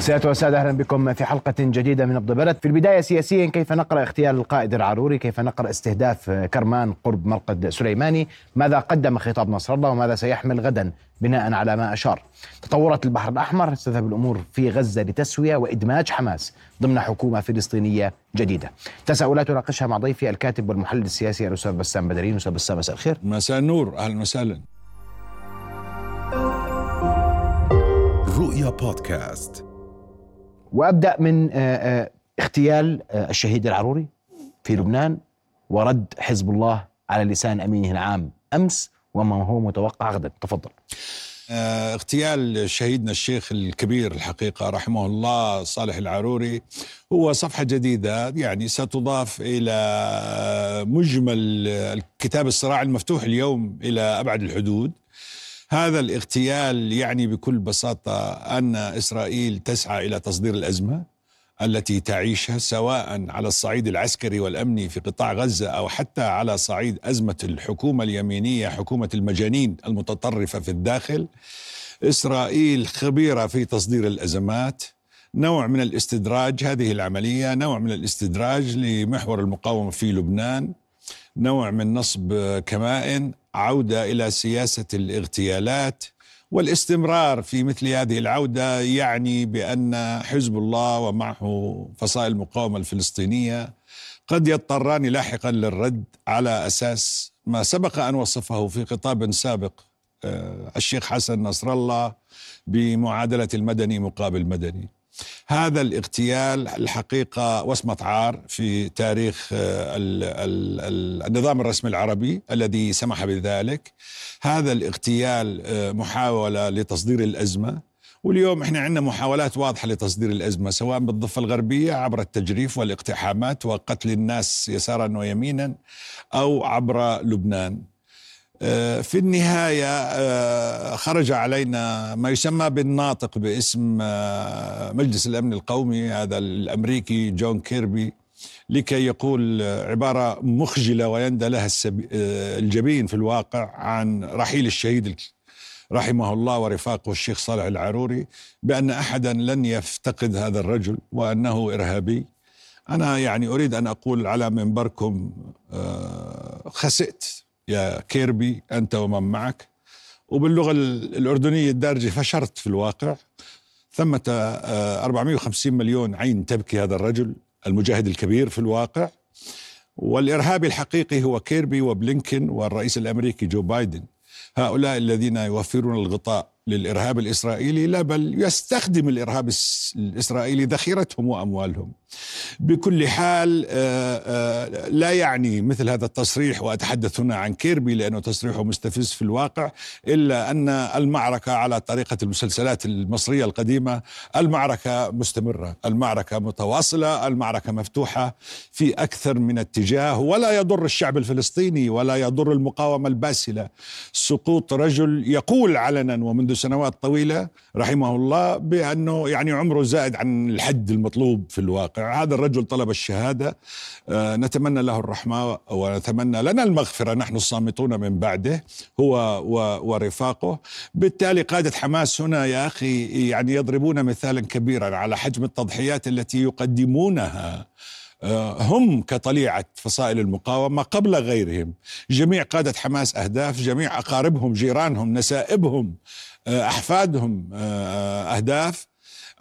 سيادة والسادة أهلا بكم في حلقة جديدة من الضبلت في البداية سياسيا كيف نقرأ اغتيال القائد العروري؟ كيف نقرأ استهداف كرمان قرب مرقد سليماني؟ ماذا قدم خطاب نصر الله؟ وماذا سيحمل غدا بناء على ما أشار؟ تطورات البحر الأحمر تذهب الأمور في غزة لتسوية وإدماج حماس ضمن حكومة فلسطينية جديدة. تساؤلات ناقشها مع ضيفي الكاتب والمحلل السياسي الأستاذ بسام بدرين أستاذ بسام مساء الخير. مساء النور. أهلا وسهلا. رؤيا بودكاست. وأبدأ من آه، آه، اغتيال آه، الشهيد العروري في لبنان ورد حزب الله على لسان أمينه العام أمس وما هو متوقع. غدا تفضل. اغتيال شهيدنا الشيخ الكبير الحقيقة رحمه الله صالح العروري هو صفحة جديدة يعني ستضاف إلى مجمل كتاب الصراع المفتوح اليوم إلى أبعد الحدود. هذا الاغتيال يعني بكل بساطة أن إسرائيل تسعى إلى تصدير الأزمة التي تعيشها سواء على الصعيد العسكري والأمني في قطاع غزة أو حتى على صعيد أزمة الحكومة اليمينية حكومة المجانين المتطرفة في الداخل. إسرائيل خبيرة في تصدير الأزمات نوع من الاستدراج هذه العملية نوع من الاستدراج لمحور المقاومة في لبنان نوع من نصب كمائن عودة إلى سياسة الاغتيالات والاستمرار في مثل هذه العودة يعني بأن حزب الله ومعه فصائل المقاومة الفلسطينية قد يضطران لاحقا للرد على أساس ما سبق أن وصفه في خطاب سابق آه، الشيخ حسن نصر الله بمعادلة المدني مقابل مدني. هذا الاغتيال الحقيقة وصمة عار في تاريخ آه، النظام الرسمي العربي الذي سمح بذلك. هذا الاغتيال آه، محاولة لتصدير الأزمة. واليوم إحنا عندنا محاولات واضحة لتصدير الأزمة سواء بالضفة الغربية عبر التجريف والاقتحامات وقتل الناس يسارا ويمينا أو عبر لبنان. في النهاية آه، خرج علينا ما يسمى بالناطق باسم آه، مجلس الأمن القومي هذا الأمريكي جون كيربي لكي يقول عبارة مخجلة ويندى لها الجبين في الواقع عن رحيل الشهيد رحمه الله ورفاقه الشيخ صالح العروري بأن أحدا لن يفتقد هذا الرجل وأنه إرهابي. أنا يعني أريد أن أقول على منبركم خسئت. يا كيربي أنت ومن معك. وباللغة الأردنية الدارجة فشرت في الواقع. ثمة 450 آه، مليون عين تبكي هذا الرجل المجاهد الكبير في الواقع. والإرهابي الحقيقي هو كيربي وبلينكن والرئيس الأمريكي جو بايدن. هؤلاء الذين يوفرون الغطاء للإرهاب الإسرائيلي لا بل يستخدم الإرهاب الإسرائيلي ذخيرتهم وأموالهم. بكل حال آه، آه، لا يعني مثل هذا التصريح وأتحدث هنا عن كيربي لأنه تصريحه مستفز في الواقع إلا أن المعركة على طريقة المسلسلات المصرية القديمة المعركة مستمرة المعركة متواصلة المعركة مفتوحة في أكثر من اتجاه ولا يضر الشعب الفلسطيني ولا يضر المقاومة الباسلة. سقوط رجل يقول علنا ومنذ سنوات طويلة رحمه الله بأنه يعني عمره زائد عن الحد المطلوب في الواقع. هذا الرجل طلب الشهادة. آه نتمنى له الرحمة ونتمنى لنا المغفرة. نحن الصامتون من بعده. هو ورفاقه بالتالي قادة حماس هنا يا أخي يعني يضربون مثالا كبيرا على حجم التضحيات التي يقدمونها. آه، هم كطليعة فصائل المقاومة قبل غيرهم. جميع قادة حماس أهداف جميع أقاربهم جيرانهم نسائبهم آه، أحفادهم آه، أهداف.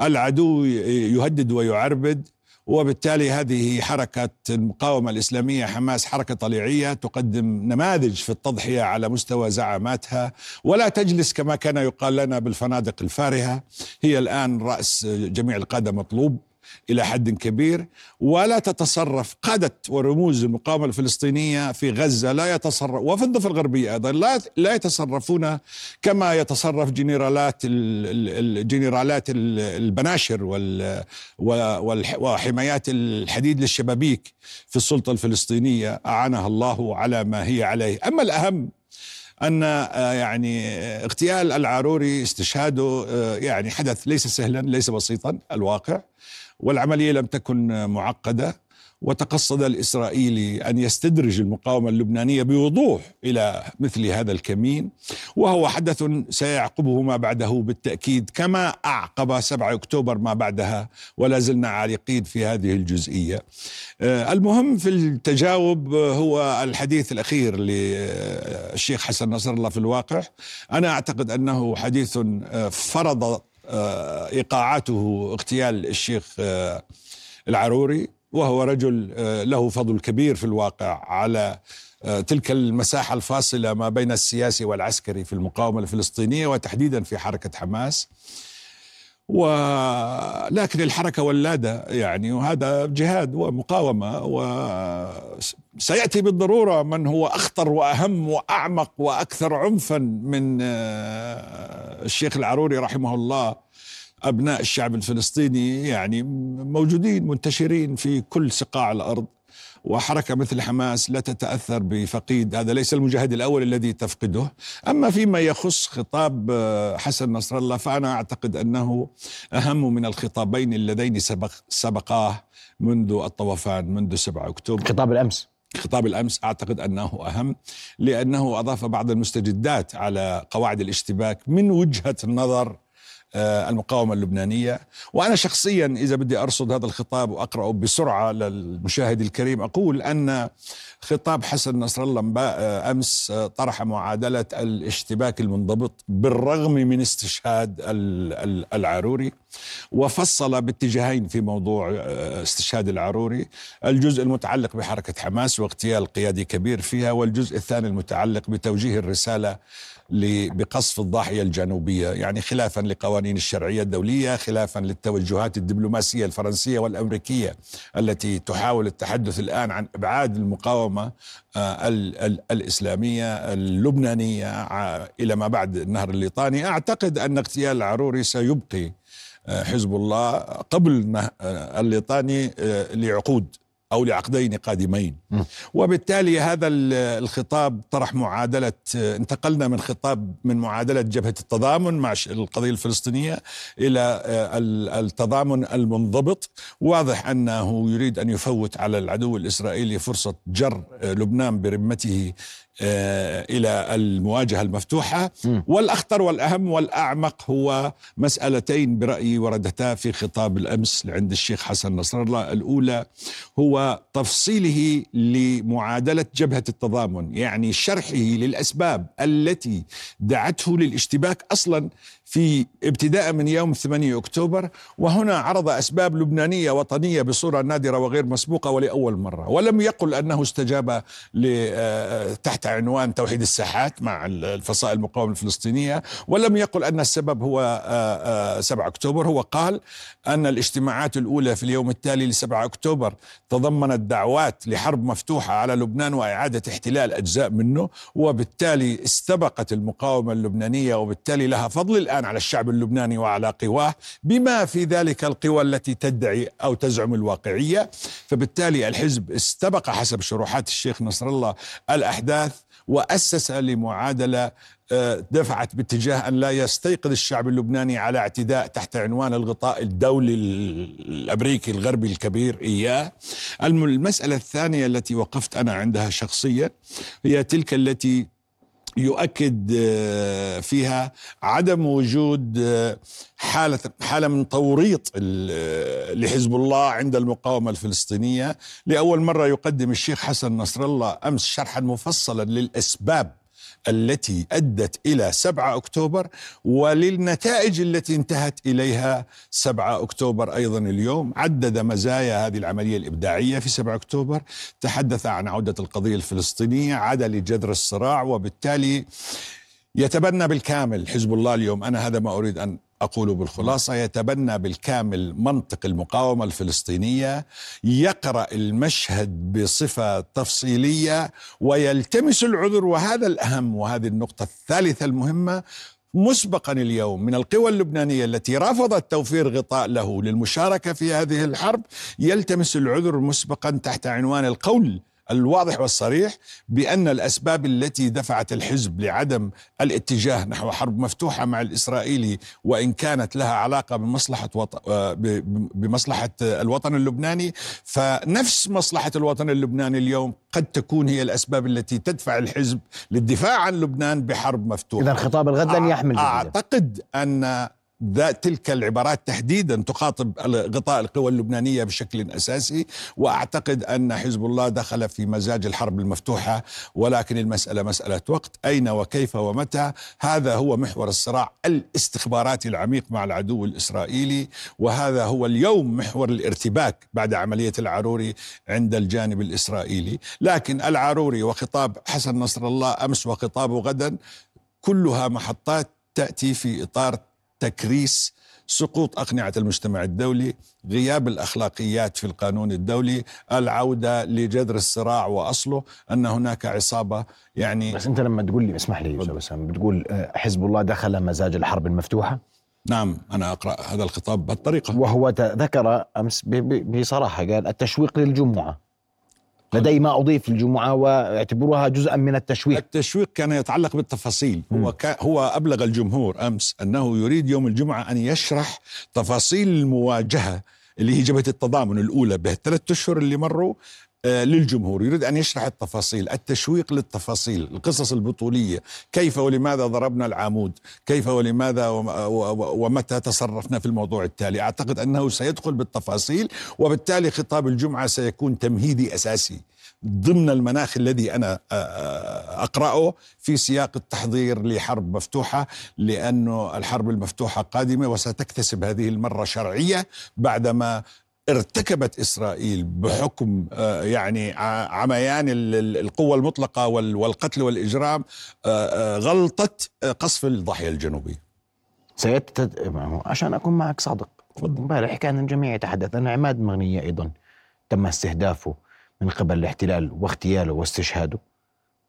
العدو يهدد ويعربد. وبالتالي هذه حركة المقاومة الإسلامية حماس حركة طليعية تقدم نماذج في التضحية على مستوى زعاماتها ولا تجلس كما كان يقال لنا بالفنادق الفارهة. هي الآن رأس جميع القادة مطلوب. إلى حد كبير ولا تتصرف. قاده ورموز المقاومة الفلسطينية في غزة لا يتصرف وفي الضفة الغربية أيضا لا لا يتصرفون كما يتصرف جنرالات الجنرالات البناشر وحمايات الحديد للشبابيك في السلطة الفلسطينية. أعانها الله على ما هي عليه. أما الأهم أن آه، يعني اغتيال العاروري استشهاده آه، يعني حدث ليس سهلا ليس بسيطا الواقع. والعملية لم تكن معقدة وتقصد الإسرائيلي أن يستدرج المقاومة اللبنانية بوضوح إلى مثل هذا الكمين وهو حدث سيعقبه ما بعده بالتأكيد كما أعقب 7 أكتوبر ما بعدها ولا زلنا عالقين في هذه الجزئية. آه، المهم في التجاوب هو الحديث الأخير للشيخ حسن نصر الله في الواقع أنا أعتقد أنه حديث آه، فرض آه، إيقاعاته اغتيال الشيخ العروري وهو رجل آه، له فضل كبير في الواقع على آه، تلك المساحة الفاصلة ما بين السياسي والعسكري في المقاومة الفلسطينية وتحديدا في حركة حماس. ولكن الحركة ولادة يعني وهذا جهاد ومقاومة وسيأتي بالضرورة من هو أخطر وأهم وأعمق وأكثر عنفا من آه، الشيخ العروري رحمه الله أبناء الشعب الفلسطيني يعني موجودين منتشرين في كل سقاع الأرض. وحركة مثل حماس لا تتأثر بفقيد هذا ليس المجاهد الأول الذي تفقده. أما فيما يخص خطاب آه، حسن نصر الله فأنا أعتقد أنه أهم من الخطابين اللذين سبق سبقاه منذ الطوفان منذ 7 أكتوبر. خطاب الأمس. خطاب الأمس أعتقد أنه أهم لأنه أضاف بعض المستجدات على قواعد الاشتباك من وجهة نظر المقاومة اللبنانية. وأنا شخصيا إذا بدي أرصد هذا الخطاب وأقرأه بسرعة للمشاهد الكريم أقول أن خطاب حسن نصر الله آه، أمس آه، طرح معادلة الاشتباك المنضبط بالرغم من استشهاد العروري وفصل باتجاهين في موضوع استشهاد العروري الجزء المتعلق بحركة حماس واغتيال قيادي كبير فيها والجزء الثاني المتعلق بتوجيه الرسالة بقصف الضاحية الجنوبية يعني خلافا لقوانين الشرعية الدولية خلافا للتوجهات الدبلوماسية الفرنسية والأمريكية التي تحاول التحدث الآن عن إبعاد المقاومة آه، الإسلامية اللبنانية إلى ما بعد النهر الليطاني. أعتقد أن اغتيال العروري سيبقي آه، حزب الله قبل آه، الليطاني لعقود أو لعقدين قادمين. وبالتالي هذا الخطاب طرح معادلة انتقلنا من خطاب من معادلة جبهة التضامن مع القضية الفلسطينية إلى آه، التضامن المنضبط. واضح أنه يريد أن يفوت على العدو الإسرائيلي فرصة جر آه، لبنان برمته إلى المواجهة المفتوحة. والأخطر والأهم والأعمق هو مسألتين برأيي وردتا في خطاب الأمس عند الشيخ حسن نصر الله. الأولى هو تفصيله لمعادلة جبهة التضامن يعني شرحه للأسباب التي دعته للاشتباك أصلا في ابتداء من يوم 8 أكتوبر وهنا عرض أسباب لبنانية وطنية بصورة نادرة وغير مسبوقة ولأول مرة ولم يقل أنه استجاب آه، تحت عنوان توحيد الساحات مع الفصائل المقاومة الفلسطينية ولم يقل أن السبب هو 7 آه، آه، أكتوبر. هو قال أن الاجتماعات الأولى في اليوم التالي ل 7 أكتوبر تضمنت دعوات لحرب مفتوحة على لبنان وإعادة احتلال أجزاء منه وبالتالي استبقت المقاومة اللبنانية وبالتالي لها فضل الآن الآن على الشعب اللبناني وعلى قواه بما في ذلك القوى التي تدعي أو تزعم الواقعية. فبالتالي الحزب استبق حسب شروحات الشيخ نصر الله الأحداث وأسس لمعادلة آه، دفعت باتجاه أن لا يستيقظ الشعب اللبناني على اعتداء تحت عنوان الغطاء الدولي الأمريكي الغربي الكبير إياه. المسألة الثانية التي وقفت أنا عندها شخصيا هي تلك التي يؤكد آه، فيها عدم وجود آه، حالة حالة من توريط آه، لحزب الله عند المقاومة الفلسطينية. لأول مرة يقدم الشيخ حسن نصر الله أمس شرحا مفصلا للأسباب التي أدت إلى 7 أكتوبر وللنتائج التي انتهت إليها 7 أكتوبر أيضا اليوم. عدد مزايا هذه العملية الإبداعية في 7 أكتوبر. تحدث عن عودة القضية الفلسطينية عاد لجذر الصراع وبالتالي يتبنى بالكامل. حزب الله اليوم أنا هذا ما أريد أن أقول بالخلاصة يتبنى بالكامل منطق المقاومة الفلسطينية يقرأ المشهد بصفة تفصيلية ويلتمس العذر. وهذا الأهم وهذه النقطة الثالثة المهمة مسبقا اليوم من القوى اللبنانية التي رفضت توفير غطاء له للمشاركة في هذه الحرب يلتمس العذر مسبقا تحت عنوان القول الواضح والصريح بأن الأسباب التي دفعت الحزب لعدم الاتجاه نحو حرب مفتوحة مع الإسرائيلي وإن كانت لها علاقة بمصلحة وط... آه، بمصلحة الوطن اللبناني فنفس مصلحة الوطن اللبناني اليوم قد تكون هي الأسباب التي تدفع الحزب للدفاع عن لبنان بحرب مفتوحة. إذا خطاب الغد لن يحمل أعتقد أن تلك العبارات تحديدا تخاطب غطاء القوى اللبنانية بشكل أساسي وأعتقد أن حزب الله دخل في مزاج الحرب المفتوحة ولكن المسألة مسألة وقت أين وكيف ومتى؟ هذا هو محور الصراع الاستخباراتي العميق مع العدو الإسرائيلي وهذا هو اليوم محور الارتباك بعد عملية العروري عند الجانب الإسرائيلي. لكن العروري وخطاب حسن نصر الله أمس وخطابه غدا كلها محطات تأتي في إطار تكريس سقوط أقنعة المجتمع الدولي غياب الأخلاقيات في القانون الدولي العودة لجذر الصراع وأصله أن هناك عصابة يعني بس أنت لما تقول لي اسمح لي بس بتقول آه، حزب الله دخل مزاج الحرب المفتوحة؟ نعم أنا أقرأ هذا الخطاب بهالطريقة. وهو ذكر أمس بصراحة قال التشويق للجمعة. لدي ما أضيف الجمعة واعتبروها جزءا من التشويق. التشويق كان يتعلق بالتفاصيل. هو ك... هو أبلغ الجمهور أمس أنه يريد يوم الجمعة أن يشرح تفاصيل المواجهة اللي هي جبهة التضامن الأولى بالثلاث أشهر اللي مروا. للجمهور. يريد أن يشرح التفاصيل التشويق للتفاصيل القصص البطولية. كيف ولماذا ضربنا العمود؟ كيف ولماذا ومتى تصرفنا في الموضوع التالي؟ أعتقد أنه سيدخل بالتفاصيل وبالتالي خطاب الجمعة سيكون تمهيدي أساسي ضمن المناخ الذي أنا آه، آه، أقرأه في سياق التحضير لحرب مفتوحة لأنه الحرب المفتوحة قادمة وستكتسب هذه المرة شرعية بعدما ارتكبت إسرائيل بحكم آه، يعني عميان القوة المطلقة والقتل والإجرام آه، آه، غلطه قصف الضاحيه الجنوبية. سيتت عشان أكون معك صادق. امبارح كان الجميع يتحدث ان عماد مغنية أيضا. تم استهدافه من قبل الاحتلال واغتياله واستشهاده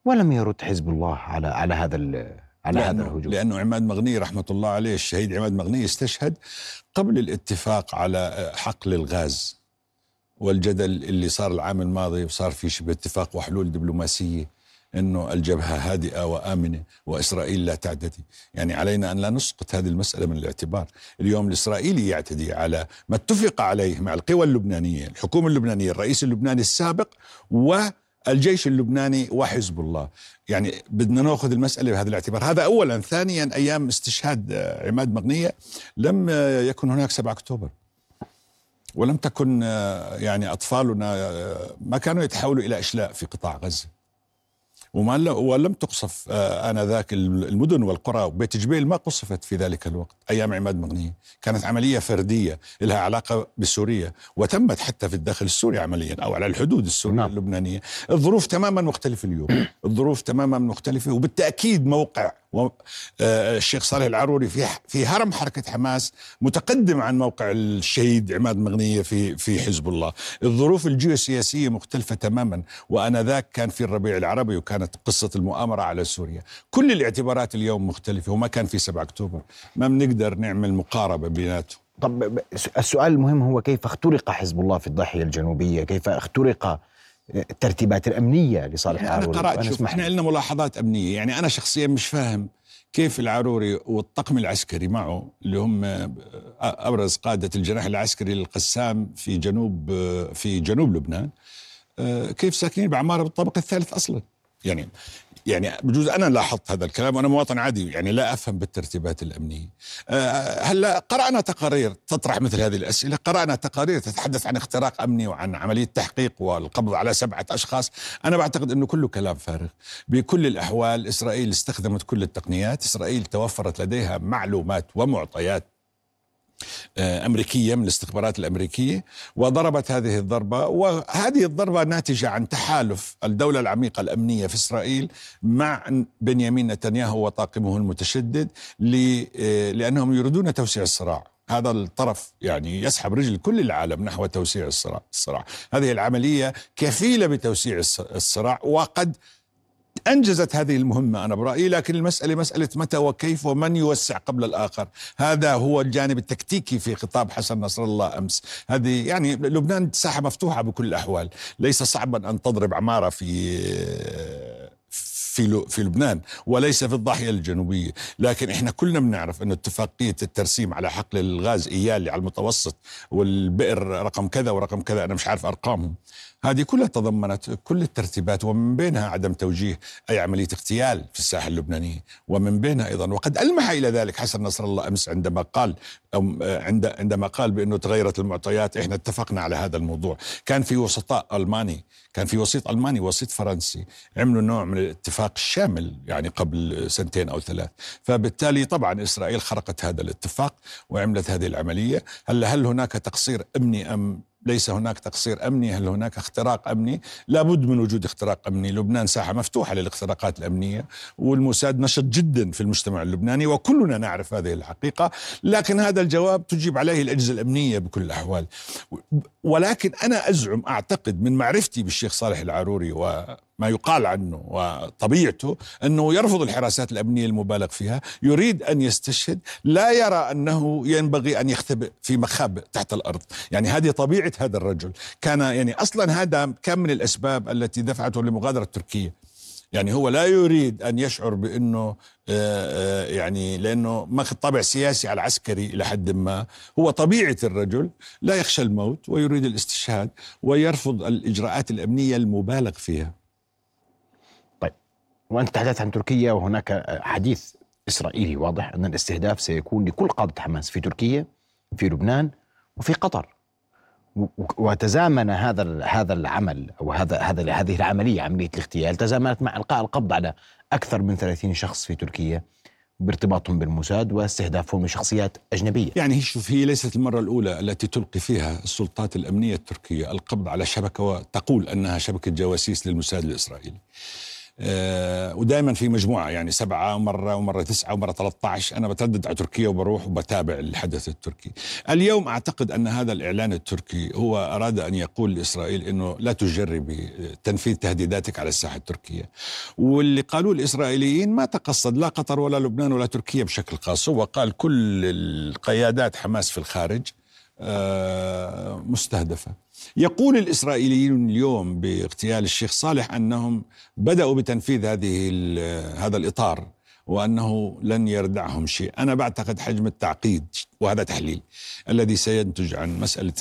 ولم يرد حزب الله على على هذا على هذا الهجوم. لأنه عماد مغني رحمة الله عليه الشهيد عماد مغني استشهد قبل الاتفاق على حقل الغاز والجدل اللي صار العام الماضي وصار في شبه اتفاق وحلول دبلوماسية إنه الجبهة هادئة وآمنة وإسرائيل لا تعتدي، يعني علينا أن لا نسقط هذه المسألة من الاعتبار، اليوم الإسرائيلي يعتدي على ما اتفق عليه مع القوى اللبنانية، الحكومة اللبنانية، الرئيس اللبناني السابق و الجيش اللبناني وحزب الله. يعني بدنا ناخذ المسألة بهذا الاعتبار. هذا أولا. ثانيا أيام استشهاد عماد مغنية لم يكن هناك 7 أكتوبر. ولم تكن يعني أطفالنا ما كانوا يتحولوا إلى إشلاء في قطاع غزة. وما ولم تقصف آه، آنذاك المدن والقرى. وبيت جبيل ما قصفت في ذلك الوقت أيام عماد مغنية. كانت عملية فردية لها علاقة بسوريا وتمت حتى في الداخل السوري عمليا أو على الحدود السورية نعم. اللبنانية. الظروف تماما مختلفة اليوم. الظروف تماما مختلفة وبالتأكيد موقع آه، الشيخ صالح العروري في في هرم حركة حماس متقدم عن موقع الشهيد عماد مغنية في في حزب الله، الظروف الجيوسياسية مختلفة تماما وآنذاك كان في الربيع العربي وكانت قصة المؤامرة على سوريا، كل الاعتبارات اليوم مختلفة وما كان في 7 أكتوبر، ما بنقدر نعمل مقاربة بيناتهم. طب السؤال المهم هو كيف اخترق حزب الله في الضاحية الجنوبية؟ كيف اخترق الترتيبات الأمنية لصالح العروري أنا قرأت شوف إحنا لنا ملاحظات أمنية. يعني أنا شخصيا مش فاهم كيف العروري والطقم العسكري معه اللي هم أبرز قادة الجناح العسكري للقسام في جنوب في جنوب لبنان كيف ساكنين بعمارة بالطابق الثالث أصلا؟ يعني يعني بجوز أنا لاحظت هذا الكلام وأنا مواطن عادي يعني لا أفهم بالترتيبات الأمنية. أه هلا قرأنا تقارير تطرح مثل هذه الأسئلة، قرأنا تقارير تتحدث عن اختراق أمني وعن عملية تحقيق والقبض على سبعة أشخاص، أنا بعتقد إنه كله كلام فارغ. بكل الأحوال إسرائيل استخدمت كل التقنيات، إسرائيل توفرت لديها معلومات ومعطيات آه، أمريكية من الاستخبارات الأمريكية وضربت هذه الضربة وهذه الضربة ناتجة عن تحالف الدولة العميقة الأمنية في إسرائيل مع بنيامين نتنياهو وطاقمه المتشدد آه، لأنهم يريدون توسيع الصراع هذا الطرف يعني يسحب رجل كل العالم نحو توسيع الصراع, الصراع. هذه العملية كفيلة بتوسيع الصراع وقد أنجزت هذه المهمة أنا برأيي لكن المسألة مسألة متى وكيف ومن يوسع قبل الآخر. هذا هو الجانب التكتيكي في خطاب حسن نصر الله أمس. هذه يعني لبنان ساحة مفتوحة بكل الاحوال ليس صعبا أن تضرب عمارة في في في لبنان وليس في الضاحية الجنوبية، لكن إحنا كلنا بنعرف انه اتفاقية الترسيم على حقل الغاز إيالي على المتوسط والبئر رقم كذا ورقم كذا أنا مش عارف أرقامهم، هذه كلها تضمنت كل الترتيبات ومن بينها عدم توجيه أي عملية اغتيال في الساحه اللبنانيه ومن بينها أيضا وقد ألمح إلى ذلك حسن نصر الله أمس عندما قال عند عندما قال بأنه تغيرت المعطيات إحنا اتفقنا على هذا الموضوع. كان في وسطاء ألماني كان في وسيط ألماني وسيط فرنسي عملوا نوع من الاتفاق الشامل يعني قبل سنتين أو ثلاث. فبالتالي طبعا إسرائيل خرقت هذا الاتفاق وعملت هذه العملية. هل هل هناك تقصير أمني أم ليس هناك تقصير أمني هل هناك اختراق أمني؟ لابد من وجود اختراق أمني. لبنان ساحة مفتوحة للاختراقات الأمنية والموساد نشط جدا في المجتمع اللبناني وكلنا نعرف هذه الحقيقة لكن هذا الجواب تجيب عليه الأجهزة الأمنية بكل الأحوال. ولكن أنا أزعم أعتقد من معرفتي بالشيخ صالح العاروري و ما يقال عنه وطبيعته أنه يرفض الحراسات الأمنية المبالغ فيها، يريد أن يستشهد، لا يرى أنه ينبغي أن يختبئ في مخابئ تحت الأرض، يعني هذه طبيعة هذا الرجل، كان يعني أصلا هذا كان من الأسباب التي دفعته لمغادرة تركيا. يعني هو لا يريد أن يشعر بأنه يعني لأنه ماخذ طابع سياسي على عسكري إلى حد ما. هو طبيعة الرجل لا يخشى الموت ويريد الاستشهاد ويرفض الإجراءات الأمنية المبالغ فيها. وأنت تحدثت عن تركيا وهناك حديث إسرائيلي واضح أن الاستهداف سيكون لكل قادة حماس في تركيا في لبنان وفي قطر وتزامن هذا هذا العمل أو هذا هذا هذه العملية عملية الاغتيال تزامنت مع إلقاء القبض على أكثر من 30 شخص في تركيا بارتباطهم بالموساد واستهدافهم لشخصيات أجنبية. يعني شوف هي ليست المرة الأولى التي تلقي فيها السلطات الأمنية التركية القبض على شبكة وتقول أنها شبكة جواسيس للموساد الإسرائيلي. آه، ودائما في مجموعة يعني سبعة مره ومرة تسعة ومرة 13 أنا بتردد على تركيا وبروح وبتابع الحدث التركي. اليوم أعتقد أن هذا الإعلان التركي هو أراد أن يقول لإسرائيل إنه لا تجربي تنفيذ تهديداتك على الساحة التركية. واللي قالوه الإسرائيليين ما تقصد لا قطر ولا لبنان ولا تركيا بشكل خاص، هو قال كل القيادات حماس في الخارج آه، مستهدفة. يقول الإسرائيليون اليوم باغتيال الشيخ صالح أنهم بدأوا بتنفيذ هذه هذا الإطار وأنه لن يردعهم شيء. أنا بعتقد حجم التعقيد وهذا تحليل الذي سينتج عن مسألة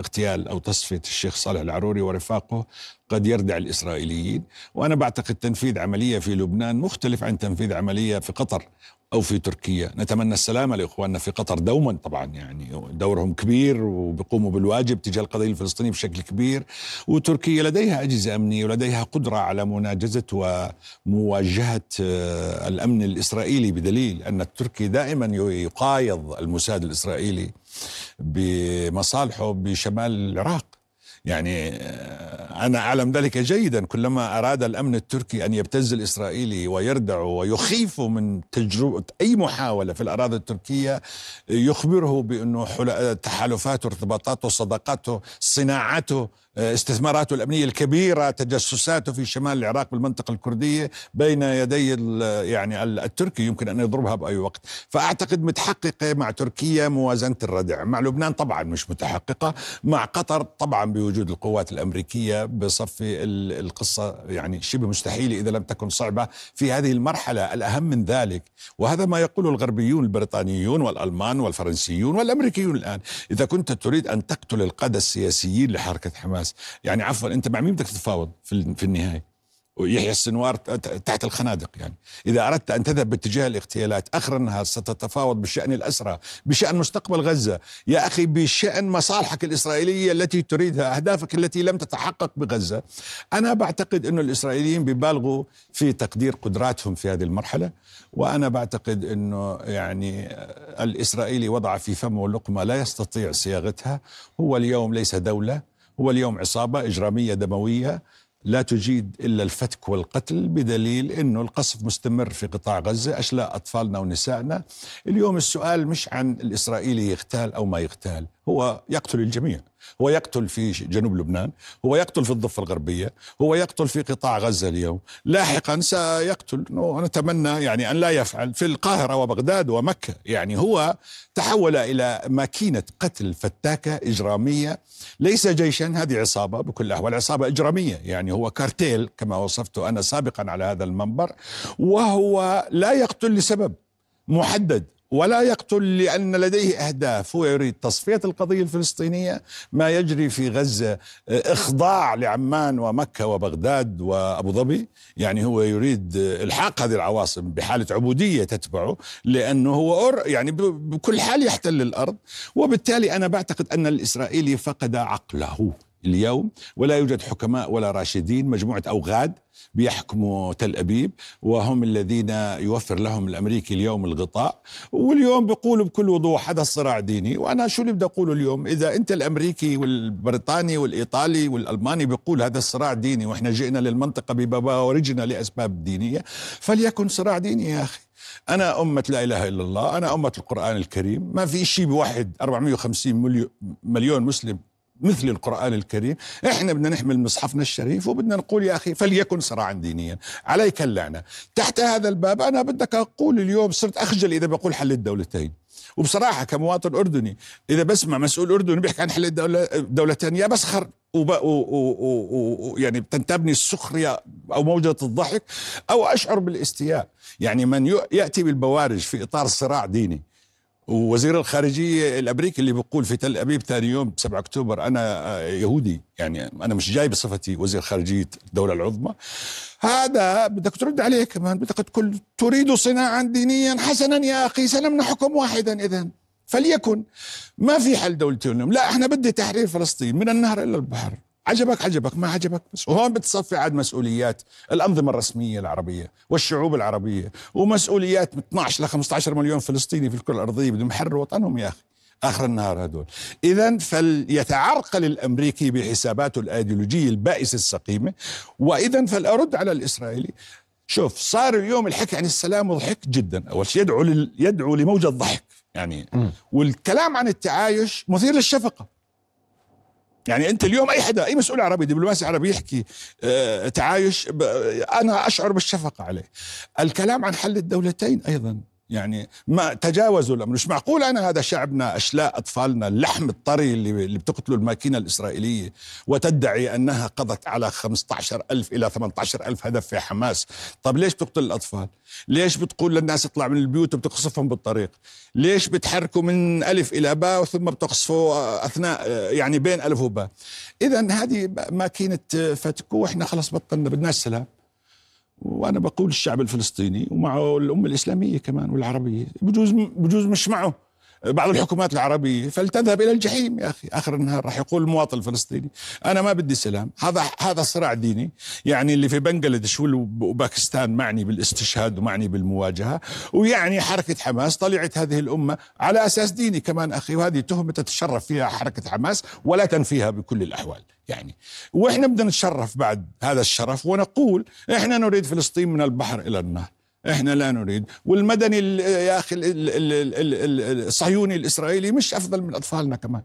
اغتيال أو تصفية الشيخ صالح العروري ورفاقه قد يردع الإسرائيليين. وأنا بعتقد تنفيذ عملية في لبنان مختلف عن تنفيذ عملية في قطر أو في تركيا. نتمنى السلامة لإخواننا في قطر دوما. طبعا يعني دورهم كبير وبيقوموا بالواجب تجاه القضية الفلسطينية بشكل كبير. وتركيا لديها أجهزة أمنية ولديها قدرة على مناجزة ومواجهة آه، الأمن الإسرائيلي بدليل أن التركي دائما يقايض الموساد الإسرائيلي بمصالحه بشمال العراق. يعني آه، أنا أعلم ذلك جيدا كلما أراد الأمن التركي أن يبتز الإسرائيلي ويردعه ويخيفه من تجربة أي محاولة في الأراضي التركية يخبره بأنه تحالفاته ارتباطاته صداقاته صناعته استثماراته الأمنية الكبيرة تجسساته في شمال العراق بالمنطقة الكردية بين يدي يعني التركي يمكن أن يضربها بأي وقت. فأعتقد متحققة مع تركيا موازنة الردع. مع لبنان طبعا مش متحققة. مع قطر طبعا بوجود القوات الأمريكية بصفي القصة يعني شبه مستحيلة إذا لم تكن صعبة في هذه المرحلة. الأهم من ذلك وهذا ما يقوله الغربيون البريطانيون والألمان والفرنسيون والأمريكيون الآن إذا كنت تريد أن تقتل القادة السياسيين لحركة حماس الناس. يعني عفوا أنت مع مين بدك تتفاوض في النهاية؟ ويحيى السنوار تحت الخنادق يعني. إذا أردت أن تذهب باتجاه الاغتيالات آخر النهار ستتفاوض بشأن الأسرى بشأن مستقبل غزة. يا أخي بشأن مصالحك الإسرائيلية التي تريدها أهدافك التي لم تتحقق بغزة. أنا بعتقد أن الإسرائيليين بيبالغوا في تقدير قدراتهم في هذه المرحلة وأنا بعتقد أنه يعني الإسرائيلي وضع في فمه لقمة لا يستطيع صياغتها. هو اليوم ليس دولة هو اليوم عصابة إجرامية دموية لا تجيد إلا الفتك والقتل بدليل أنه القصف مستمر في قطاع غزة أشلاء أطفالنا ونسائنا. اليوم السؤال مش عن الإسرائيلي يغتال أو ما يغتال هو يقتل الجميع. هو يقتل في جنوب لبنان هو يقتل في الضفة الغربية هو يقتل في قطاع غزة اليوم. لاحقا سيقتل. ونتمنى يعني أن لا يفعل في القاهرة وبغداد ومكة. يعني هو تحول إلى ماكينة قتل فتاكة إجرامية. ليس جيشا هذه عصابة بكل الأحوال عصابة إجرامية. يعني هو كارتيل كما وصفته أنا سابقا على هذا المنبر وهو لا يقتل لسبب محدد. ولا يقتل لأن لديه أهداف. هو يريد تصفية القضية الفلسطينية ما يجري في غزة إخضاع لعمان ومكة وبغداد وأبو ظبي. يعني هو يريد إلحاق هذه العواصم بحالة عبودية تتبعه لأنه هو أر يعني بكل حال يحتل الأرض. وبالتالي أنا بعتقد أن الإسرائيلي فقد عقله. اليوم ولا يوجد حكماء ولا راشدين مجموعة أوغاد بيحكموا تل أبيب وهم الذين يوفر لهم الأمريكي اليوم الغطاء واليوم بيقولوا بكل وضوح هذا الصراع ديني. وأنا شو اللي بدي أقوله اليوم؟ إذا أنت الأمريكي والبريطاني والإيطالي والألماني بيقول هذا الصراع ديني وإحنا جئنا للمنطقة ببوارجنا لأسباب دينية فليكن صراع ديني يا أخي. أنا أمة لا إله إلا الله أنا أمة القرآن الكريم ما في شيء بواحد 450 مليون مسلم مثل القرآن الكريم. إحنا بدنا نحمل مصحفنا الشريف وبدنا نقول يا أخي فليكن صراعا دينيا. عليك اللعنة. تحت هذا الباب أنا بدك أقول اليوم صرت أخجل إذا بقول حل الدولتين. وبصراحة كمواطن أردني إذا بسمع مسؤول أردني بيحكي عن حل الدولة دولتين يا بسخر وب... و... و... و... يعني بتنتابني السخرية أو موجة الضحك أو أشعر بالإستياء. يعني من يأتي بالبوارج في إطار صراع ديني ووزير الخارجية الأمريكي اللي بيقول في تل أبيب ثاني يوم 7 أكتوبر أنا يهودي يعني أنا مش جاي بصفتي وزير خارجية الدولة العظمى. هذا بدك ترد عليه كمان بدك تقول تريد صناعا دينيا حسنا يا أخي سلمنا حكم واحدا إذا. فليكن ما في حل دولتين لا إحنا بدي تحرير فلسطين من النهر إلى البحر. عجبك عجبك ما عجبك بس. وهون بتصفي عاد مسؤوليات الأنظمة الرسمية العربية والشعوب العربية ومسؤوليات 12 ل 15 مليون فلسطيني في الكرة الأرضية بدهم يحرروا وطنهم يا أخي آخر النهار هدول. إذا فليتعرقل الأمريكي بحساباته الأيديولوجية البائسة السقيمة وإذا فلأرد على الإسرائيلي. شوف صار اليوم الحكي عن السلام مضحك جدا. أول شيء يدعو يدعو لموجة ضحك يعني. والكلام عن التعايش مثير للشفقة. يعني انت اليوم اي حدا اي مسؤول عربي دبلوماسي عربي يحكي آه تعايش أنا اشعر بالشفقة عليه. الكلام عن حل الدولتين أيضا. يعني ما تجاوزوا الأمر. مش معقول أنا هذا شعبنا أشلاء أطفالنا اللحم الطري اللي اللي بتقتله الماكينة الإسرائيلية وتدعي أنها قضت على 15 ألف إلى 18 ألف هدف في حماس. طب ليش بتقتل الأطفال؟ ليش بتقول للناس اطلع من البيوت وبتقصفهم بالطريق؟ ليش بتحركوا من ألف إلى باء ثم بتقصفوا اثناء يعني بين ألف وباء؟ اذا هذه ماكينة فتكو وإحنا خلص بطلنا بدناش سلام وأنا بقول الشعب الفلسطيني ومعه الأمة الإسلامية كمان والعربية بجوز بجوز مش معه. بعض الحكومات العربية فلتذهب إلى الجحيم يا أخي آخر النهار راح يقول المواطن الفلسطيني أنا ما بدي سلام هذا هذا صراع ديني يعني اللي في بنغلاديش وباكستان معني بالاستشهاد ومعني بالمواجهة ويعني حركة حماس طلعت هذه الأمة على أساس ديني كمان أخي وهذه تهمة تتشرف فيها حركة حماس ولا تنفيها بكل الأحوال يعني. وإحنا بدنا نتشرف بعد هذا الشرف ونقول إحنا نريد فلسطين من البحر إلى النهر. إحنا لا نريد. والمدني يا أخي الصهيوني الإسرائيلي مش أفضل من أطفالنا كمان.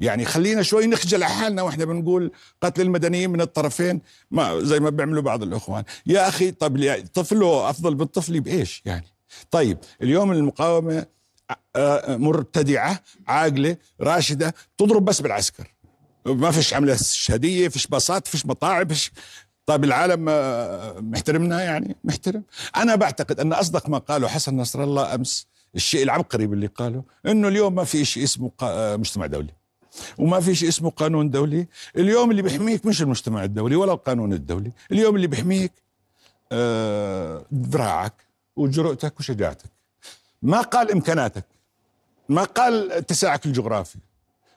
يعني خلينا شوي نخجل على حالنا وإحنا بنقول قتل المدنيين من الطرفين ما زي ما بيعملوا بعض الإخوان. يا أخي طب طفله أفضل بالطفل بإيش يعني؟ طيب اليوم المقاومة مرتدعة عاقلة راشدة تضرب بس بالعسكر. ما فيش عملية استشهاديه فيش باصات فيش مطاعم فيش طيب العالم محترمنا يعني؟ محترم. أنا بعتقد أن أصدق ما قاله حسن نصر الله أمس الشيء العبقري باللي قاله إنه اليوم ما في شيء اسمه مجتمع دولي. وما في شيء اسمه قانون دولي. اليوم اللي بيحميك مش المجتمع الدولي ولا القانون الدولي. اليوم اللي بيحميك ذراعك وجرؤتك وشجاعتك. ما قال إمكاناتك. ما قال اتساعك الجغرافي.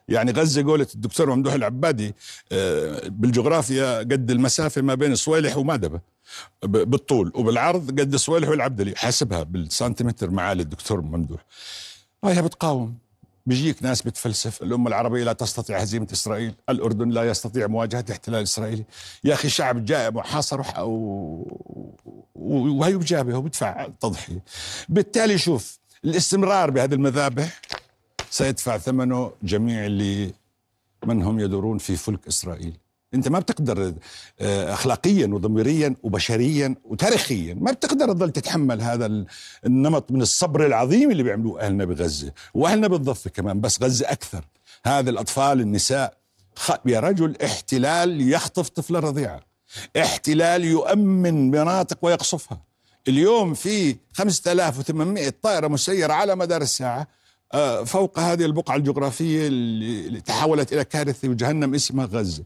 يعني غزة قولت الدكتور ممدوح العبادي بالجغرافيا قد المسافة ما بين صويلح ومادبه بالطول وبالعرض قد صويلح والعبدلي حاسبها بالسنتيمتر معالي الدكتور ممدوح. هاي بتقاوم؟ بيجيك ناس بتفلسف الأمة العربية لا تستطيع هزيمة إسرائيل الأردن لا يستطيع مواجهة الاحتلال الإسرائيلي يا أخي شعب جاء محاصر وهي بجابه وبدفع تضحية. بالتالي شوف الاستمرار بهذه المذابح سيدفع ثمنه جميع اللي من هم يدورون في فلك إسرائيل. أنت ما بتقدر آه، اخلاقيا وضميريا وبشريا وتاريخيا ما بتقدر تظل تتحمل هذا النمط من الصبر العظيم اللي بيعملوه أهلنا بغزة وأهلنا بالضفة كمان بس غزة أكثر. هذا الأطفال النساء يا رجل احتلال يخطف طفله رضيعة. احتلال يؤمن مناطق ويقصفها. اليوم في 5800 طائرة مسيرة على مدار الساعة. فوق هذه البقعة الجغرافية اللي تحولت إلى كارثة وجهنم اسمها غزة.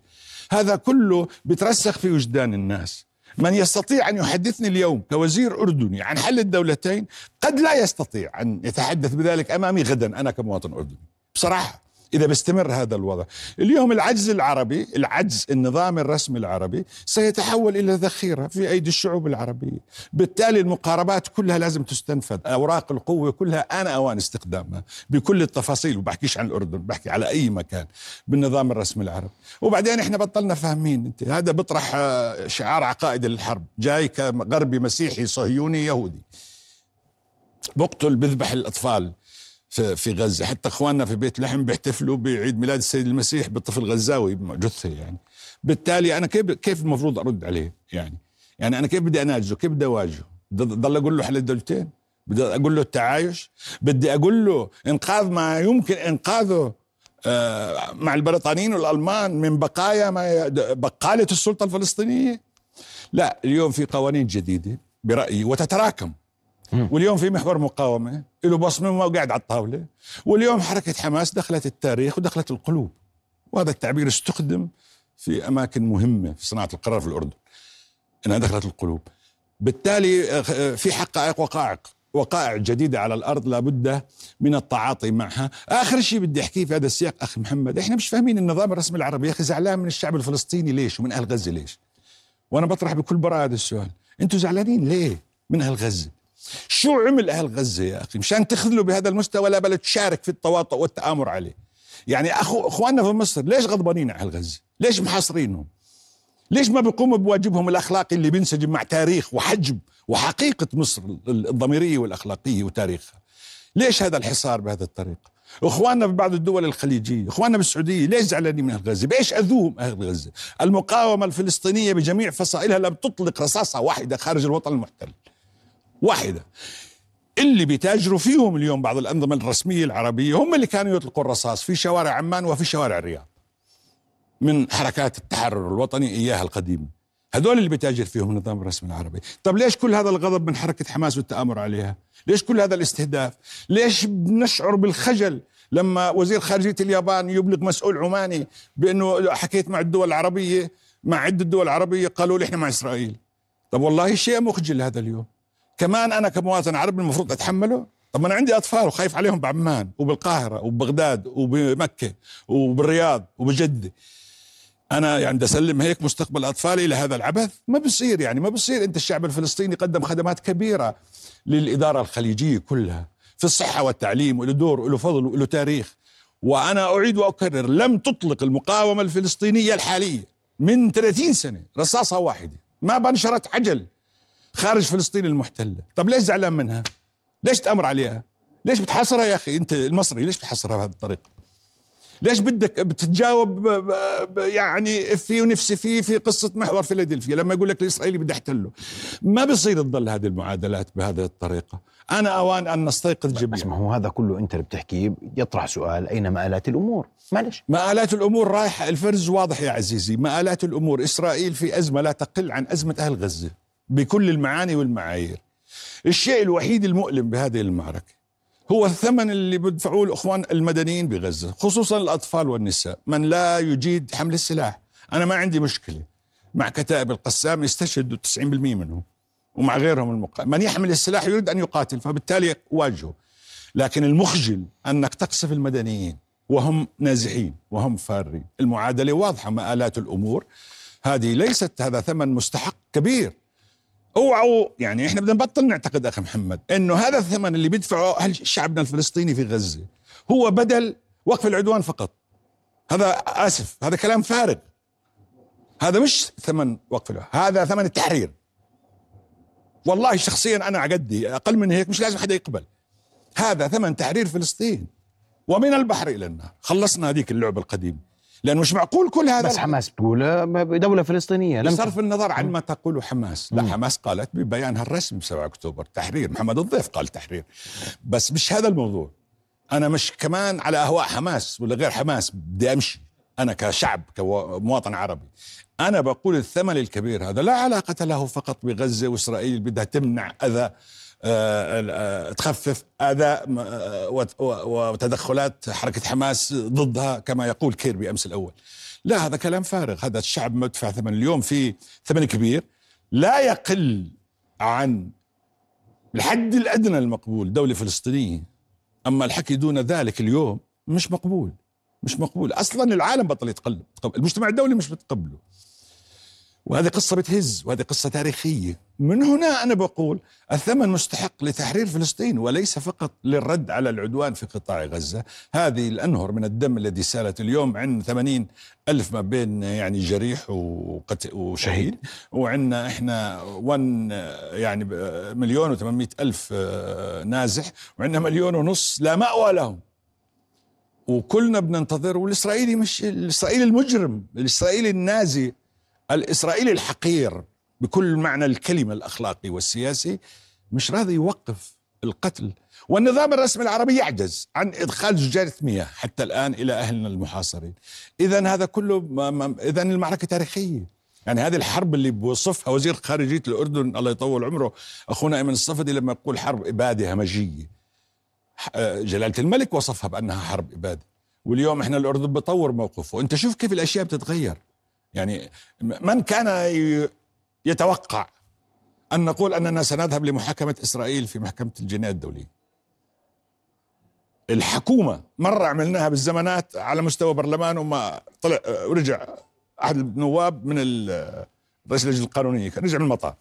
هذا كله بترسخ في وجدان الناس. من يستطيع أن يحدثني اليوم كوزير أردني عن حل الدولتين قد لا يستطيع أن يتحدث بذلك أمامي غدا أنا كمواطن أردني. بصراحة. إذا بيستمر هذا الوضع. اليوم العجز العربي العجز النظام الرسمي العربي سيتحول إلى ذخيرة في أيدي الشعوب العربية. بالتالي المقاربات كلها لازم تستنفذ. أوراق القوة كلها أنا أوان استخدامها بكل التفاصيل وبحكيش عن الأردن بحكي على أي مكان بالنظام الرسمي العربي. وبعدين إحنا بطلنا فاهمين أنت هذا بيطرح آه، شعار عقائد الحرب. جاي كغربي مسيحي صهيوني يهودي. بقتل بذبح الأطفال. في غزة. حتى أخواننا في بيت لحم بيحتفلوا بعيد ميلاد السيد المسيح بالطفل غزاوي جثة يعني. بالتالي أنا كيف كيف المفروض أرد عليه يعني؟ يعني أنا كيف بدي أناجزه؟ كيف بدي أواجهه؟ ضل أقول له حل الدولتين؟ بدي أقول له التعايش؟ بدي أقول له إنقاذ ما يمكن إنقاذه آه، مع البريطانيين والألمان من بقايا ما بقالة السلطة الفلسطينية؟ لا اليوم في قوانين جديدة برأيي وتتراكم. واليوم في محور مقاومة له بصمة وقاعد على الطاولة. واليوم حركة حماس دخلت التاريخ ودخلت القلوب. وهذا التعبير استخدم في أماكن مهمة في صناعة القرار في الأردن إنها دخلت القلوب. بالتالي آه، في حقائق وقائع وقائع جديدة على الأرض لابد من التعاطي معها. آخر شيء بدي أحكيه في هذا السياق أخي محمد إحنا مش فاهمين النظام الرسمي العربي. يا أخي زعلان من الشعب الفلسطيني ليش ومن أهل غزة ليش؟ وأنا بطرح بكل براءة هذا السؤال. أنتم زعلانين ليه من أهل غزة؟ شو عمل أهل غزة يا أخي مشان تخذلوا بهذا المستوى لا بل تشارك في التواطؤ والتآمر عليه يعني أخو أخواننا في مصر ليش غضبانين على أهل غزة ليش محاصرينهم ليش ما بيقوموا بواجبهم الأخلاقي اللي بينسجم مع تاريخ وحجم وحقيقة مصر الضميرية والأخلاقية وتاريخها ليش هذا الحصار بهذا الطريقة إخواننا في بعض الدول الخليجية، إخواننا بالسعوديه ليش زعلانين من أهل غزة؟ بإيش أذوهم أهل غزة؟ المقاومة الفلسطينية بجميع فصائلها لم تطلق رصاصة واحدة خارج الوطن المحتل. واحدة. اللي بيتاجروا فيهم اليوم بعض الأنظمة الرسمية العربية هم اللي كانوا يطلقوا الرصاص في شوارع عمان وفي شوارع الرياض من حركات التحرر الوطني إياها القديمة. هذول اللي بيتاجر فيهم النظام الرسمي العربي. طب ليش كل هذا الغضب من حركة حماس والتآمر عليها؟ ليش كل هذا الاستهداف؟ ليش بنشعر بالخجل لما وزير خارجية اليابان يبلغ مسؤول عماني بأنه حكيت مع الدول العربية مع عدة دول عربية قالوا لي إحنا مع إسرائيل. طب والله شيء مخجل هذا اليوم. كمان أنا كمواطن عربي المفروض أتحمله؟ طب أنا عندي أطفال وخايف عليهم بعمان وبالقاهرة وببغداد وبمكة وبالرياض وبجدة. أنا يعني بدي أسلم هيك مستقبل أطفالي لهذا العبث. ما بصير يعني ما بصير. أنت الشعب الفلسطيني قدم خدمات كبيرة للإدارة الخليجية كلها في الصحة والتعليم وله دور وله فضل وله تاريخ. وأنا أعيد وأكرر لم تطلق المقاومة الفلسطينية الحالية. من 30 سنة رصاصة واحدة ما بنشرت عجل. خارج فلسطين المحتلة. طب ليش زعلان منها؟ ليش تأمر عليها؟ ليش بتحاصرها يا أخي أنت المصري؟ ليش بتحاصرها بهذه الطريقة؟ ليش بدك بتتجاوب يعني في ونفسي فيه في قصة محور فيلادلفيا؟ لما يقول لك الإسرائيلي بدي أحتله. ما بيصير تضل هذه المعادلات بهذه الطريقة. أنا أوان أن نستيقظ جميعا. ما هو هذا كله أنت اللي بتحكيه يطرح سؤال أين مآلات الأمور؟ معلش. مآلات الأمور رايحة. الفرز واضح يا عزيزي. مآلات الأمور. إسرائيل في أزمة لا تقل عن أزمة أهل غزة. بكل المعاني والمعايير. الشيء الوحيد المؤلم بهذه المعركة هو الثمن اللي بدفعوه الأخوان المدنيين بغزة خصوصا الأطفال والنساء. من لا يجيد حمل السلاح. أنا ما عندي مشكلة مع كتائب القسام يستشهدوا 90% منهم ومع غيرهم المقاتل من يحمل السلاح يريد أن يقاتل فبالتالي واجهه لكن المخجل أنك تقصف المدنيين وهم نازحين وهم فارين. المعادلة واضحة مآلات الأمور. هذه ليست هذا ثمن مستحق كبير. اوعوا يعني إحنا بدنا نبطل نعتقد أخي محمد إنه هذا الثمن اللي بيدفعه أهل شعبنا الفلسطيني في غزة هو بدل وقف العدوان فقط. هذا آسف هذا كلام فارغ. هذا مش ثمن وقف العدوان هذا ثمن التحرير. والله شخصيا أنا عقدي أقل من هيك مش لازم حدا يقبل. هذا ثمن تحرير فلسطين. ومن البحر إلى النار خلصنا هذيك اللعبة القديمة. لأنه مش معقول كل هذا بس حماس تقول آه، دولة فلسطينية لم بصرف النظر عن ما تقوله حماس. لا حماس قالت ببيانها الرسمي ب 7 أكتوبر تحرير. محمد الضيف قال تحرير. بس مش هذا الموضوع. أنا مش كمان على أهواء حماس ولا غير حماس بدي أمشي. أنا كشعب كمواطن عربي. أنا بقول الثمن الكبير هذا لا علاقة له فقط بغزة وإسرائيل بدها تمنع أذى. تخفف اذى آه، وتدخلات حركة حماس ضدها كما يقول كيربي أمس الأول. لا هذا كلام فارغ. هذا الشعب مدفع ثمن اليوم في ثمن كبير لا يقل عن الحد الأدنى المقبول دولة فلسطينية. أما الحكي دون ذلك اليوم مش مقبول مش مقبول. أصلا العالم بطل يتقبل المجتمع الدولي مش بتقبله. وهذه قصة بتهز وهذه قصة تاريخية. من هنا أنا بقول الثمن مستحق لتحرير فلسطين وليس فقط للرد على العدوان في قطاع غزة. هذه الأنهر من الدم الذي سالت اليوم عندنا 80 ألف ما بين يعني جريح وشهيد. وعندنا إحنا ون يعني مليون و800 ألف آه، نازح. وعندنا مليون ونص لا مأوى لهم. وكلنا بننتظر والإسرائيلي مش الإسرائيلي المجرم الإسرائيلي النازي الإسرائيلي الحقير بكل معنى الكلمة الأخلاقي والسياسي مش راضي يوقف القتل. والنظام الرسمي العربي يعجز عن إدخال زجاجة مياه حتى الآن إلى أهلنا المحاصرين. إذا هذا كله إذا المعركة تاريخية. يعني هذه الحرب اللي بوصفها وزير خارجية الأردن الله يطول عمره أخونا أيمن الصفدي لما يقول حرب إبادة همجية. جلالة الملك وصفها بأنها حرب إبادة. واليوم إحنا الأردن بطور موقفه. أنت شوف كيف الأشياء بتتغير. يعني من كان يتوقع أن نقول أننا سنذهب لمحاكمة إسرائيل في محكمة الجناية الدولية الحكومة مرة عملناها بالزمانات على مستوى برلمان وما طلع ورجع أحد النواب من رئيس اللجنة القانونية كان رجع من المطار.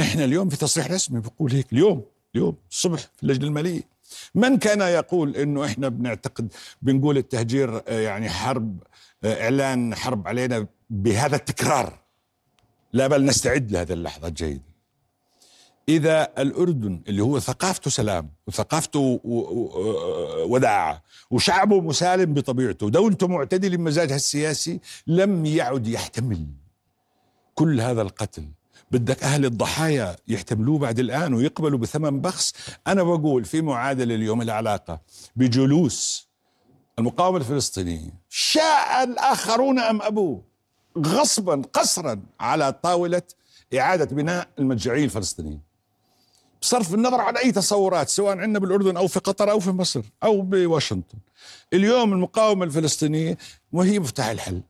إحنا اليوم في تصريح رسمي بقول هيك اليوم اليوم الصبح في اللجنة المالية. من كان يقول إنه إحنا بنعتقد بنقول التهجير يعني حرب إعلان حرب علينا بهذا التكرار. لا بل نستعد لهذه اللحظة جيدا إذا الأردن اللي هو ثقافته سلام وثقافته وداعة وشعبه مسالم بطبيعته ودولته معتدلة بمزاجها السياسي لم يعد يحتمل كل هذا القتل. بدك أهل الضحايا يحتملوه بعد الآن ويقبلوا بثمن بخس. أنا بقول في معادلة اليوم العلاقة بجلوس المقاومة الفلسطينية شاء الآخرون أم أبوه غصبا قسرا على طاولة إعادة بناء المرجعية الفلسطينية. بصرف النظر عن أي تصورات سواء عندنا بالأردن أو في قطر أو في مصر أو بواشنطن. اليوم المقاومة الفلسطينية وهي مفتاح الحل.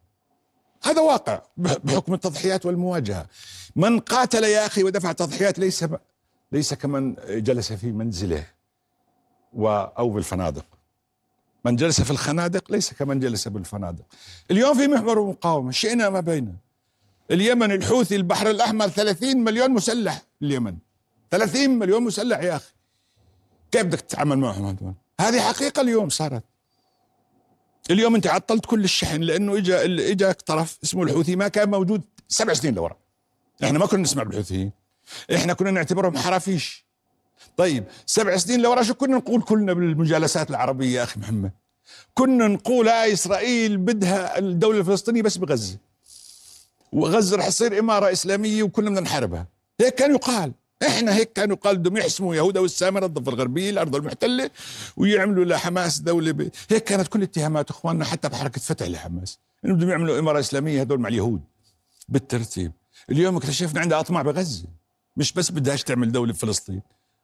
هذا واقع بحكم التضحيات والمواجهة. من قاتل يا أخي ودفع تضحيات ليس ليس كمن جلس في منزله أو بالفنادق. من جلس في الخنادق ليس كمن جلس بالفنادق. اليوم في محور مقاومة شئنا ما بينه اليمن الحوثي البحر الأحمر 30 مليون مسلح. اليمن 30 مليون مسلح يا أخي. كيف بدك تتعامل معهم هذه حقيقة اليوم صارت. اليوم أنت عطلت كل الشحن لأنه اجى إجاك طرف اسمه الحوثي ما كان موجود سبع سنين لورا. إحنا ما كنا نسمع بالحوثيين. إحنا كنا نعتبرهم حرافيش. طيب سبع سنين لورا شو كنا نقول كلنا بالمجالسات العربية يا أخي محمد؟ كنا نقول آه إسرائيل بدها الدولة الفلسطينية بس بغزة. وغزة رح تصير إمارة إسلامية وكنا بدنا نحاربها. هيك كان يقال. إحنا هيك كانوا قال بدهم يحسموا يهودا والسامرة الضفة الغربية الأرض المحتلة ويعملوا لحماس دولة ب... هيك كانت كل اتهامات إخواننا حتى بحركة فتح لحماس. انهم بدهم يعملوا إمارة إسلامية هدول مع اليهود. بالترتيب. اليوم اكتشفنا عندها أطماع بغزة. مش بس بدهاش تعمل دولة بفلسطين.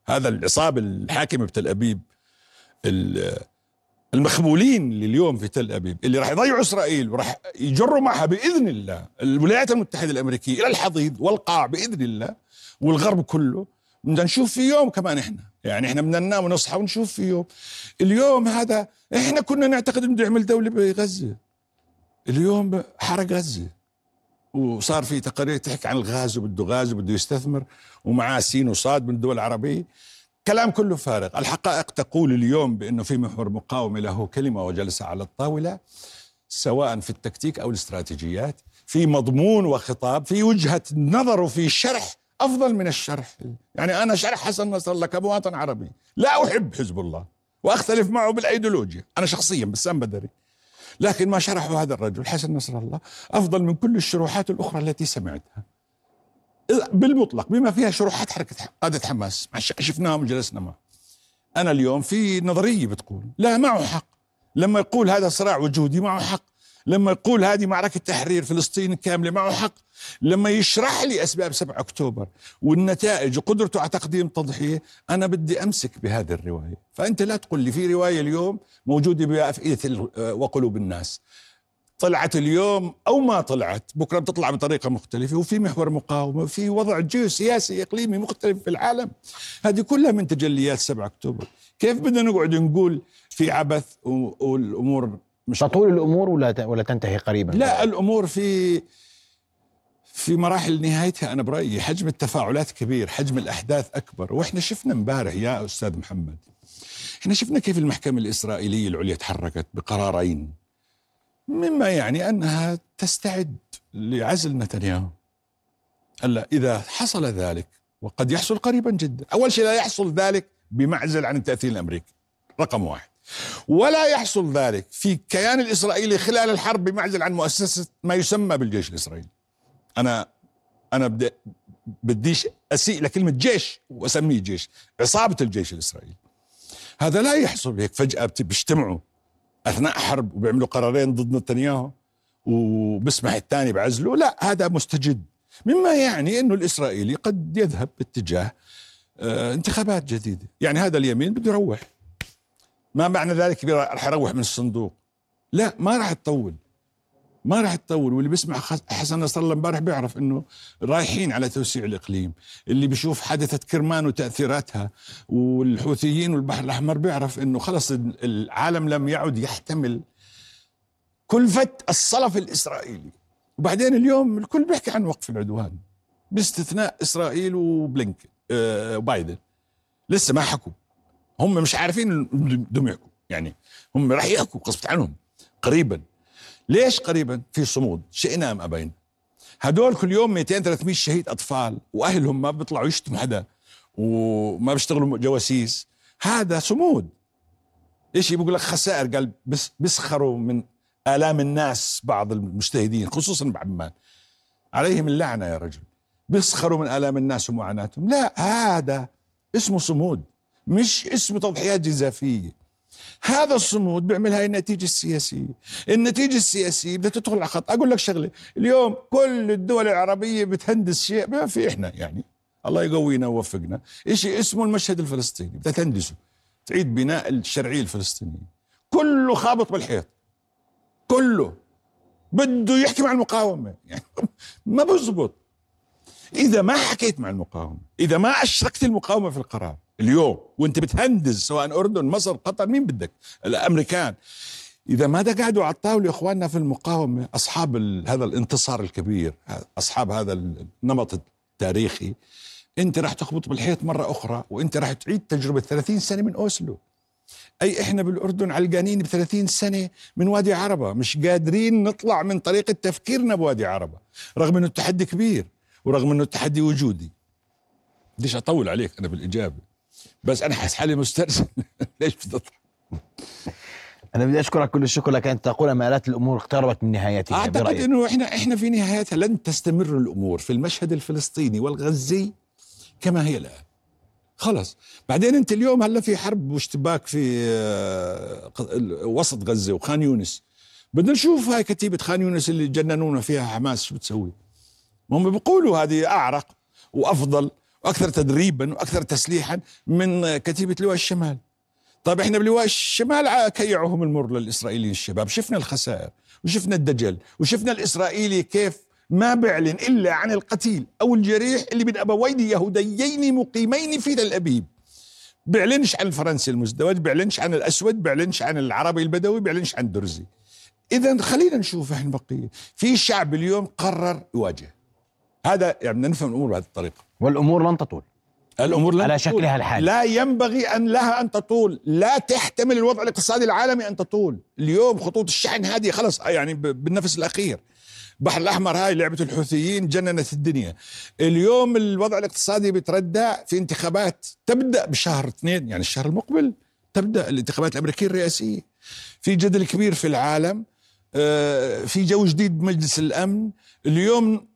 هذا العصابة الحاكمة بتل أبيب المخبولين اللي اليوم في تل أبيب اللي راح يضيعوا إسرائيل وراح يجروا معها بإذن الله. الولايات المتحدة الأمريكية إلى الحضيض والقاع بإذن الله والغرب كله. بدنا نشوف في يوم كمان إحنا. يعني إحنا بدنا ننام ونصحى ونشوف في يوم. اليوم هذا إحنا كنا نعتقد إنه يعمل دولة بغزة. اليوم حرق غزة. وصار في تقارير تحكي عن الغاز وبده غاز وبده يستثمر ومعاه سين وصاد من الدول العربية. كلام كله فارغ. الحقائق تقول اليوم بأنه في محور مقاومة له كلمة وجلس على الطاولة سواء في التكتيك أو الاستراتيجيات. في مضمون وخطاب في وجهة نظر وفي شرح أفضل من الشرح. يعني أنا شرح حسن نصر الله كمواطن عربي لا أحب حزب الله وأختلف معه بالأيديولوجيا. أنا شخصيا بسام بدري. لكن ما شرحه هذا الرجل حسن نصر الله أفضل من كل الشروحات الأخرى التي سمعتها. بالمطلق بما فيها شروحات حركة قادة حماس شفناهم وجلسنا معه. أنا اليوم في نظرية بتقول لا معه حق. لما يقول هذا صراع وجودي معه حق. لما يقول هذه معركة تحرير فلسطين كاملة معه حق لما يشرح لي أسباب 7 أكتوبر والنتائج وقدرته على تقديم تضحية أنا بدي أمسك بهذه الرواية. فأنت لا تقول لي في رواية اليوم موجودة بأفئدة وقلوب الناس. طلعت اليوم أو ما طلعت بكرة بتطلع بطريقة مختلفة وفي محور مقاومة وفي وضع جيوسياسي إقليمي مختلف في العالم. هذه كلها من تجليات 7 أكتوبر. كيف بدنا نقعد نقول في عبث والأمور مش تطول الأمور ولا ولا تنتهي قريبا؟ لا الأمور في في مراحل نهايتها أنا برأيي حجم التفاعلات كبير حجم الأحداث أكبر وإحنا شفنا امبارح يا أستاذ محمد إحنا شفنا كيف المحكمة الإسرائيلية العليا تحركت بقرارين مما يعني أنها تستعد لعزل نتنياهو. هلأ إذا حصل ذلك وقد يحصل قريبا جدا. أول شيء لا يحصل ذلك بمعزل عن التأثير الأمريكي. رقم واحد. ولا يحصل ذلك في الكيان الإسرائيلي خلال الحرب بمعزل عن مؤسسة ما يسمى بالجيش الإسرائيلي. أنا أنا بدي بديش أسيء لكلمة جيش وأسميه جيش عصابة الجيش الإسرائيلي. هذا لا يحصل هيك فجأة بيجتمعوا أثناء حرب وبيعملوا قرارين ضد نتنياهو وبسمح الثاني بعزله. لا هذا مستجد. مما يعني إنه الإسرائيلي قد يذهب باتجاه آه انتخابات جديدة. يعني هذا اليمين بده يروح. ما معنى ذلك راح يروح من الصندوق. لا ما راح تطول. ما راح تطول. واللي بيسمع حسن نصر الله امبارح بيعرف إنه رايحين على توسيع الإقليم. اللي بيشوف حادثة كرمان وتأثيراتها. والحوثيين والبحر الأحمر بيعرف إنه خلص العالم لم يعد يحتمل كلفه الصلف الإسرائيلي. وبعدين اليوم الكل بيحكي عن وقف العدوان باستثناء إسرائيل وبلينكن آه وبايدن لسه ما حكوا. هم مش عارفين بدهم يحكوا يعني هم راح يحكوا غصب عنهم. قريبا. ليش قريبا؟ في صمود. شئنا أم أبينا. هدول كل يوم 200 300 شهيد أطفال وأهلهم ما بيطلعوا يشتموا حدا وما بيشتغلوا جواسيس. هذا صمود. إيش بيقول لك؟ خسائر. قال بس بيسخروا من آلام الناس بعض المجتهدين خصوصا بعمان عليهم اللعنة يا رجل. بيسخروا من آلام الناس ومعاناتهم. لا هذا اسمه صمود. مش اسمه تضحيات جزافيه هذا الصمود بيعمل هاي النتيجة السياسية. النتيجة السياسية بدها تدخل على خط. أقول لك شغلة اليوم كل الدول العربية بتهندس شيء. ما في إحنا يعني. الله يقوينا ويوفقنا. شيء اسمه المشهد الفلسطيني. بدها تهندسه. تعيد بناء الشرعية الفلسطينية. كله خابط بالحيط. كله. بده يحكي مع المقاومة. يعني ما بزبط. إذا ما حكيت مع المقاومة إذا ما أشركت المقاومة في القرار اليوم وانت بتهندز سواء أردن مصر قطر مين بدك؟ الأمريكان. إذا ما قعدوا على الطاولة إخواننا في المقاومة؟ أصحاب هذا الانتصار الكبير أصحاب هذا النمط التاريخي. أنت راح تخبط بالحيط مرة أخرى وأنت راح تعيد تجربة 30 سنة من أوسلو. أي إحنا بالأردن علقانين ب 30 سنة من وادي عربة مش قادرين نطلع من طريقة تفكيرنا بوادي عربة رغم إنه التحدي كبير ورغم إنه التحدي وجودي. ليش أطول عليك أنا بالإجابة؟ بس أنا حاسس حالي مسترسل. ليش بتضحك؟ أنا بدي أشكرك كل الشكر لك. أنت تقول امالات الأمور اقتربت من نهايتها. أعتقد برأيك. إنه إحنا إحنا في نهايتها لن تستمر الأمور في المشهد الفلسطيني والغزي كما هي الآن. خلص بعدين أنت اليوم هلا في حرب واشتباك في آه، وسط غزة وخان يونس. بدنا نشوف هاي كتيبة خان يونس اللي جننونا فيها حماس شو بتسوي. هم بيقولوا هذه أعرق وأفضل وأكثر تدريبا وأكثر تسليحا من كتيبة لواء الشمال. طيب إحنا بلواء الشمال كيعوهم المر للإسرائيليين الشباب؟ شفنا الخسائر وشفنا الدجل وشفنا الإسرائيلي كيف ما بيعلن إلا عن القتيل أو الجريح اللي من أبوين يهوديين مقيمين في تل أبيب. بيعلنش عن الفرنسي المزدوج بيعلنش عن الأسود بيعلنش عن العربي البدوي بيعلنش عن الدرزي. اذا خلينا نشوف إحنا بقية. في شعب اليوم قرر يواجه. هذا يعني بدنا نفهم الأمور بهذه الطريقة. والأمور لن تطول. الأمور لن على تطول. شكلها الحالي. لا ينبغي أن لها أن تطول. لا تحتمل الوضع الاقتصادي العالمي أن تطول. اليوم خطوط الشحن هذه خلص يعني بالنفس الأخير. البحر الأحمر هاي لعبة الحوثيين جننت الدنيا. اليوم الوضع الاقتصادي بيتردى في انتخابات تبدأ بشهر اثنين يعني الشهر المقبل تبدأ الانتخابات الأمريكية الرئاسية. في جدل كبير في العالم آه، في جو جديد بمجلس الأمن. اليوم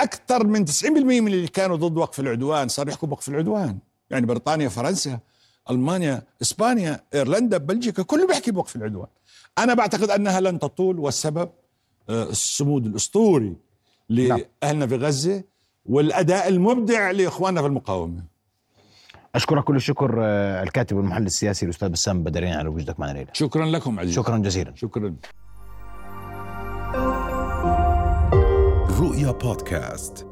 أكثر من 90% من اللي كانوا ضد وقف العدوان. صار يحكوا بوقف العدوان. يعني بريطانيا فرنسا ألمانيا إسبانيا إيرلندا بلجيكا كله بيحكي بوقف العدوان. أنا بعتقد أنها لن تطول والسبب آه، الصمود الأسطوري نعم. لأهلنا في غزة والأداء المبدع لإخواننا في المقاومة. أشكرك كل الشكر آه، الكاتب والمحلل السياسي الأستاذ بسام بدرين على وجودك معنا ليلى. شكرا لكم عزيزي. شكرا جزيلا. شكرا. رؤيا بودكاست.